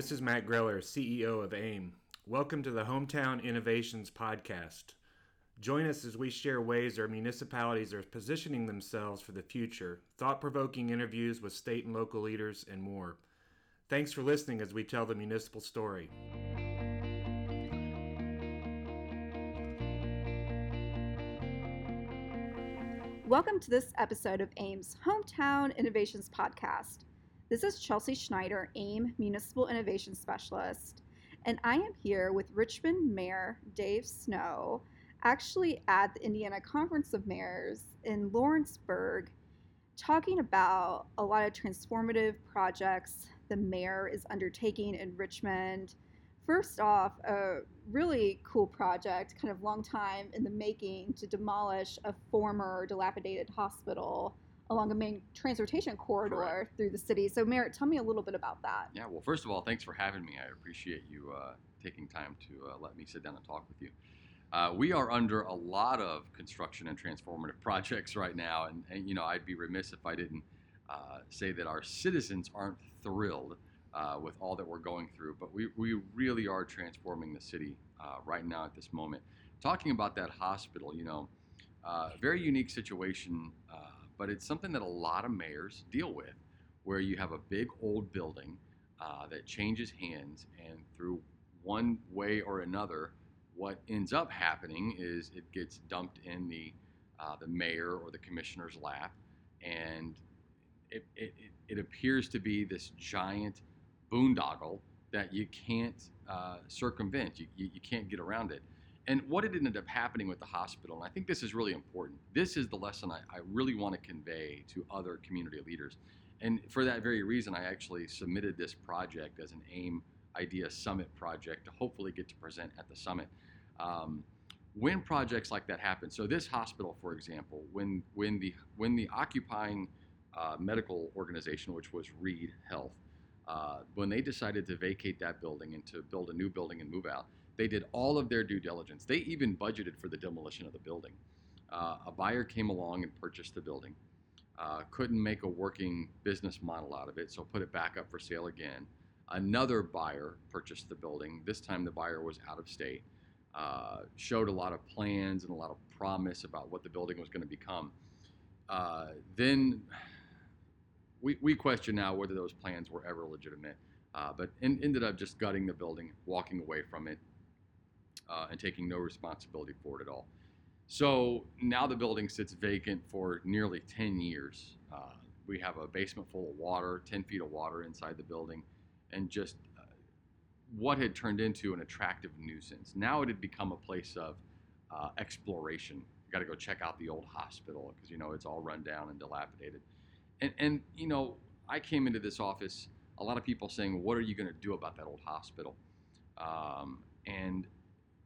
This is Matt Greiner, CEO of AIM. Welcome to the Hometown Innovations Podcast. Join us as we share ways our municipalities are positioning themselves for the future, thought provoking interviews with state and local leaders, and more. Thanks for listening as we tell the municipal story. Welcome to this episode of AIM's Hometown Innovations Podcast. This is Chelsea Schneider, AIM Municipal Innovation Specialist, and I am here with Richmond Mayor Dave Snow, actually at the Indiana Conference of Mayors in Lawrenceburg, talking about a lot of transformative projects the mayor is undertaking in Richmond. First off, a really cool project, kind of long time in the making, to demolish a former dilapidated hospital along a main transportation corridor Correct. through the city. So, Merritt, tell me a little bit about that. Yeah, well, first of all, thanks for having me. I appreciate you uh, taking time to uh, let me sit down and talk with you. Uh, we are under a lot of construction and transformative projects right now, and, and you know I'd be remiss if I didn't uh, say that our citizens aren't thrilled uh, with all that we're going through. But we, we really are transforming the city uh, right now at this moment. Talking about that hospital, you know, uh, very unique situation, uh, but it's something that a lot of mayors deal with, where you have a big old building uh, that changes hands, and through one way or another, what ends up happening is it gets dumped in the uh, the mayor or the commissioner's lap, and it, it, it appears to be this giant boondoggle that you can't uh, circumvent. You, you, you, can't get around it. And what had ended up happening with the hospital, and I think this is really important, this is the lesson I, I really want to convey to other community leaders. And for that very reason, I actually submitted this project as an AIM Idea Summit project to hopefully get to present at the summit. Um, when projects like that happen, so this hospital, for example, when when the when the occupying uh, medical organization, which was Reid Health, uh, when they decided to vacate that building and to build a new building and move out, they did all of their due diligence. They even budgeted for the demolition of the building. Uh, a buyer came along and purchased the building. Uh, couldn't make a working business model out of it, so put it back up for sale again. Another buyer purchased the building. This time the buyer was out of state. Uh, showed a lot of plans and a lot of promise about what the building was going to become. Uh, then we, we question now whether those plans were ever legitimate, uh, but in, ended up just gutting the building, walking away from it, uh, and taking no responsibility for it at all. So now the building sits vacant for nearly 10 years. Uh, we have a basement full of water, 10 feet of water inside the building, and just uh, what had turned into an attractive nuisance. Now it had become a place of uh, exploration. You got to go check out the old hospital because you know it's all run down and dilapidated and, and you know, I came into this office, a lot of people saying, what are you going to do about that old hospital? Um, and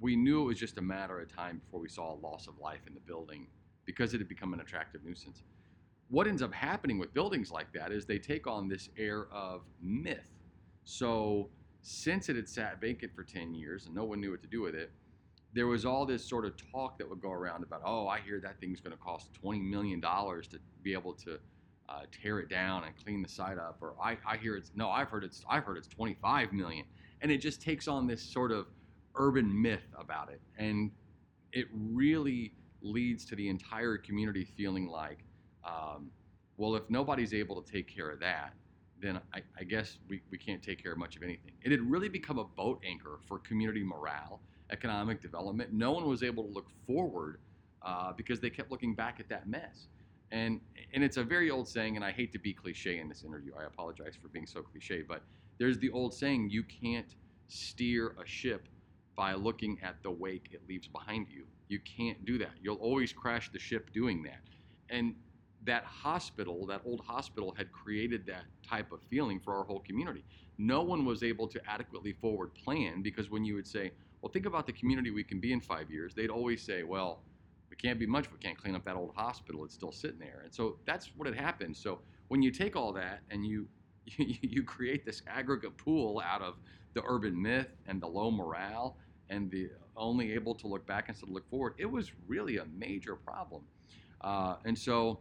we knew it was just a matter of time before we saw a loss of life in the building because it had become an attractive nuisance. What ends up happening with buildings like that is they take on this air of myth. So, since it had sat vacant for 10 years and no one knew what to do with it, there was all this sort of talk that would go around about, oh, I hear that thing's going to cost $20 million to be able to uh, tear it down and clean the site up, or I, I hear it's no, I've heard it's I've heard it's 25 million, and it just takes on this sort of urban myth about it, and it really leads to the entire community feeling like, um, well, if nobody's able to take care of that, then I, I, guess we, we can't take care of much of anything. It had really become a boat anchor for community morale, economic development. No one was able to look forward uh, because they kept looking back at that mess. And and it's a very old saying, and I hate to be cliche in this interview. I apologize for being so cliche, but there's the old saying: you can't steer a ship by looking at the wake it leaves behind you. You can't do that. You'll always crash the ship doing that. And that hospital, that old hospital, had created that type of feeling for our whole community. No one was able to adequately forward plan because when you would say, well, think about the community we can be in five years, they'd always say, well, we can't be much if we can't clean up that old hospital. It's still sitting there. And so that's what had happened. So when you take all that and you you create this aggregate pool out of the urban myth and the low morale and the only able to look back instead of look forward, it was really a major problem. Uh, and so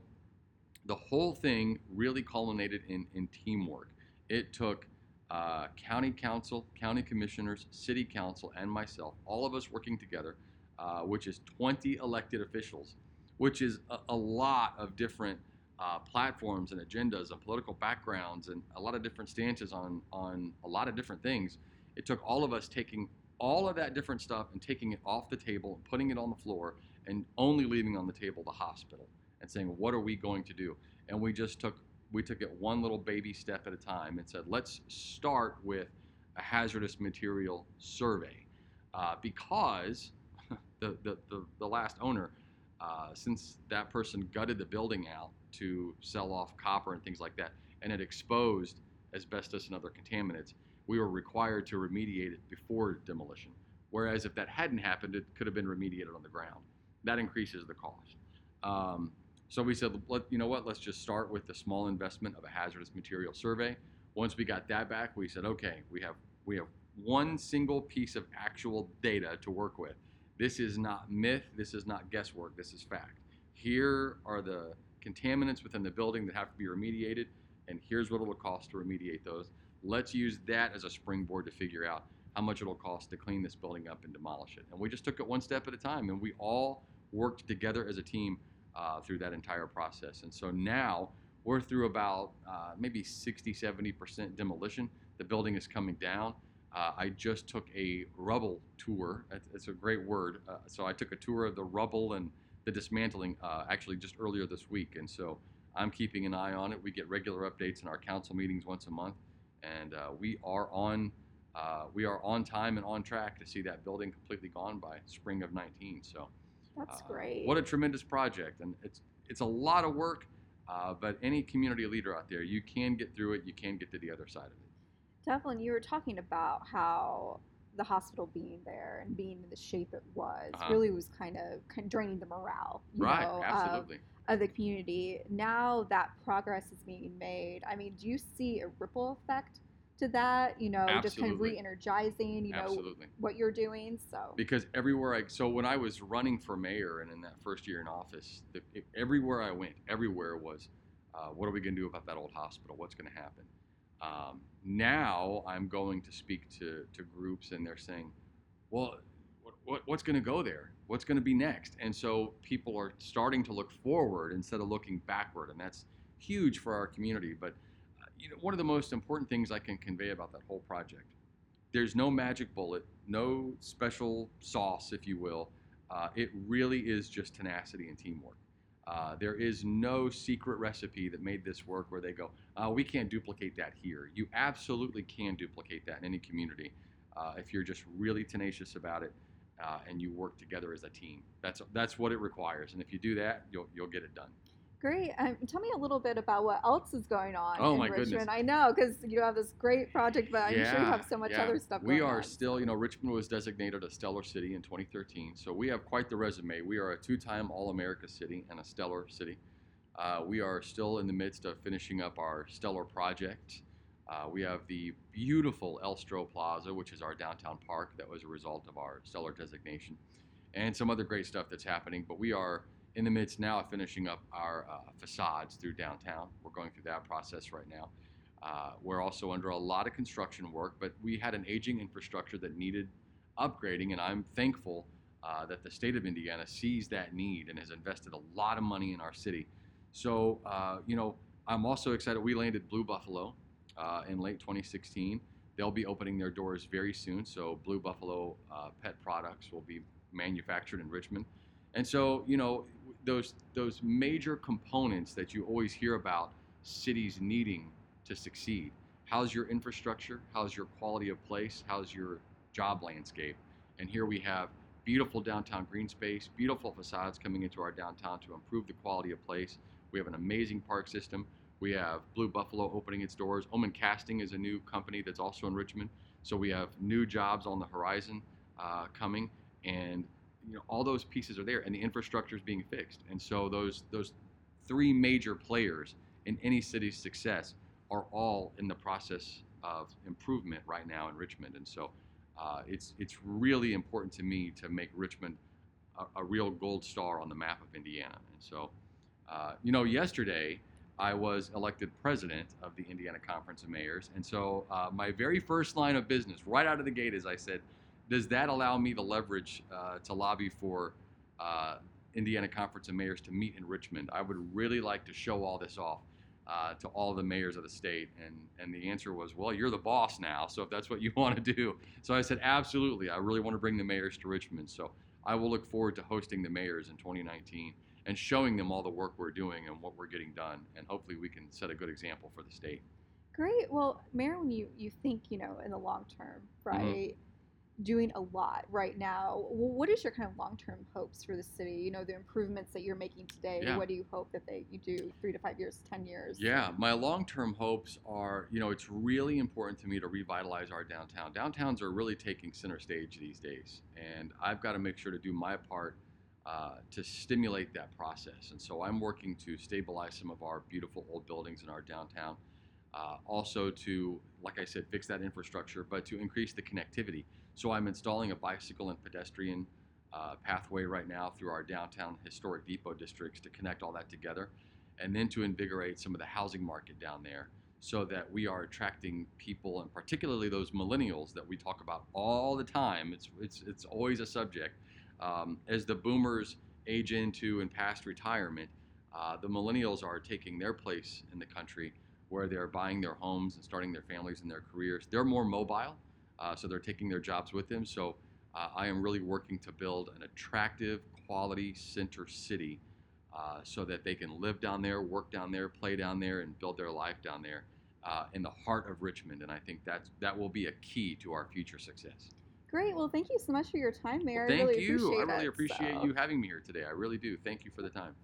the whole thing really culminated in, in teamwork. It took uh, county council, county commissioners, city council, and myself, all of us working together, uh, which is 20 elected officials, which is a, a lot of different uh, platforms and agendas and political backgrounds and a lot of different stances on on a lot of different things. It took all of us taking all of that different stuff and taking it off the table and putting it on the floor and only leaving on the table the hospital and saying what are we going to do? And we just took we took it one little baby step at a time and said let's start with a hazardous material survey. Uh, because the, the, the, the, last owner uh, since that person gutted the building out to sell off copper and things like that and it exposed asbestos and other contaminants we were required to remediate it before demolition. Whereas if that hadn't happened, it could have been remediated on the ground. That increases the cost. Um, so we said, let, you know what, let's just start with the small investment of a hazardous material survey. Once we got that back, we said, okay, we have we have one single piece of actual data to work with. This is not myth, this is not guesswork, this is fact. Here are the contaminants within the building that have to be remediated, and here's what it will cost to remediate those. Let's use that as a springboard to figure out how much it'll cost to clean this building up and demolish it. And we just took it one step at a time, and we all worked together as a team uh, through that entire process. And so now we're through about uh, maybe 60, 70% demolition. The building is coming down. Uh, I just took a rubble tour. It's a great word. Uh, so I took a tour of the rubble and the dismantling uh, actually just earlier this week. And so I'm keeping an eye on it. We get regular updates in our council meetings once a month and uh, we are on uh, we are on time and on track to see that building completely gone by spring of 19. So that's uh, great. What a tremendous project, and it's it's a lot of work. Uh, but any community leader out there, you can get through it. You can get to the other side of it. Definitely, you were talking about how the hospital being there and being in the shape it was uh-huh. really was kind of, kind of draining the morale. right, know, absolutely. Of, of the community. Now that progress is being made, I mean, do you see a ripple effect to that? You know, Absolutely. just kind of re-energizing, you know, Absolutely. what you're doing. So because everywhere I so when I was running for mayor and in that first year in office, the, everywhere I went, everywhere was, uh, what are we going to do about that old hospital? What's going to happen? Um, now I'm going to speak to to groups and they're saying, well, what, what, what's going to go there? what's going to be next? And so people are starting to look forward instead of looking backward, and that's huge for our community. But uh, you know, one of the most important things I can convey about that whole project, there's no magic bullet, no special sauce, if you will. Uh, it really is just tenacity and teamwork. Uh, there is no secret recipe that made this work where they go, uh, we can't duplicate that here. You absolutely can duplicate that in any community uh, if you're just really tenacious about it uh, and you work together as a team. That's that's what it requires, and if you do that, you'll you'll get it done. Great. Um, tell me a little bit about what else is going on oh, in Richmond. Goodness. I know because you have this great project, but I'm yeah, sure you have so much yeah. other stuff. Going on. We are on. still, you know, Richmond was designated a stellar city in 2013, so we have quite the resume. We are a two-time All-America city and a stellar city. Uh, we are still in the midst of finishing up our stellar project. Uh, we have the beautiful Elstro Plaza, which is our downtown park that was a result of our stellar designation and some other great stuff that's happening. But we are in the midst now of finishing up our uh, facades through downtown. We're going through that process right now. Uh, we're also under a lot of construction work, but we had an aging infrastructure that needed upgrading, and I'm thankful uh, that the state of Indiana sees that need and has invested a lot of money in our city. So, uh, you know, I'm also excited. We landed Blue Buffalo uh, in late 2016. They'll be opening their doors very soon, so Blue Buffalo uh, pet products will be manufactured in Richmond. And so, you know, those those major components that you always hear about cities needing to succeed. How's your infrastructure? How's your quality of place? How's your job landscape? And here we have beautiful downtown green space, beautiful facades coming into our downtown to improve the quality of place. We have an amazing park system. We have Blue Buffalo opening its doors. Oman Casting is a new company that's also in Richmond. So we have new jobs on the horizon uh, coming and you know all those pieces are there and the infrastructure is being fixed. And so those those three major players in any city's success are all in the process of improvement right now in Richmond. And so uh, it's it's really important to me to make Richmond a, a, real gold star on the map of Indiana. And so uh, you know yesterday I was elected president of the Indiana Conference of Mayors. And so uh, my very first line of business, right out of the gate, is I said, does that allow me the leverage uh, to lobby for uh, Indiana Conference of Mayors to meet in Richmond? I would really like to show all this off. Uh, to all the mayors of the state, and and the answer was, well, you're the boss now, so if that's what you want to do, so I said, absolutely, I really want to bring the mayors to Richmond, so I will look forward to hosting the mayors in 2019 and showing them all the work we're doing and what we're getting done, and hopefully we can set a good example for the state. Great. Well, Mayor, when you, you think, you know, in the long term, Mm-hmm. Doing a lot right now, what is your kind of long term hopes for the city? You know, the improvements that you're making today, Yeah. what do you hope that they you do three to five years, 10 years? Yeah, my long-term hopes are, you know, it's really important to me to revitalize our downtown. Downtowns are really taking center stage these days, and I've got to make sure to do my part uh, to stimulate that process. And so I'm working to stabilize some of our beautiful old buildings in our downtown. Uh, also to, like I said, fix that infrastructure, but to increase the connectivity. So I'm installing a bicycle and pedestrian uh, pathway right now through our downtown historic depot districts to connect all that together and then to invigorate some of the housing market down there so that we are attracting people and particularly those millennials that we talk about all the time it's it's it's always a subject um, as the boomers age into and past retirement uh, the millennials are taking their place in the country where they're buying their homes and starting their families and their careers they're more mobile uh, so they're taking their jobs with them so uh, i am really working to build an attractive quality center city uh, so that they can live down there, work down there, play down there, and build their life down there uh, in the heart of Richmond. And I think that's, that will be a key to our future success. Great. Well, thank you so much for your time, Mayor. Thank I really you. appreciate I really it, appreciate so. you having me here today. I really do. Thank you for the time.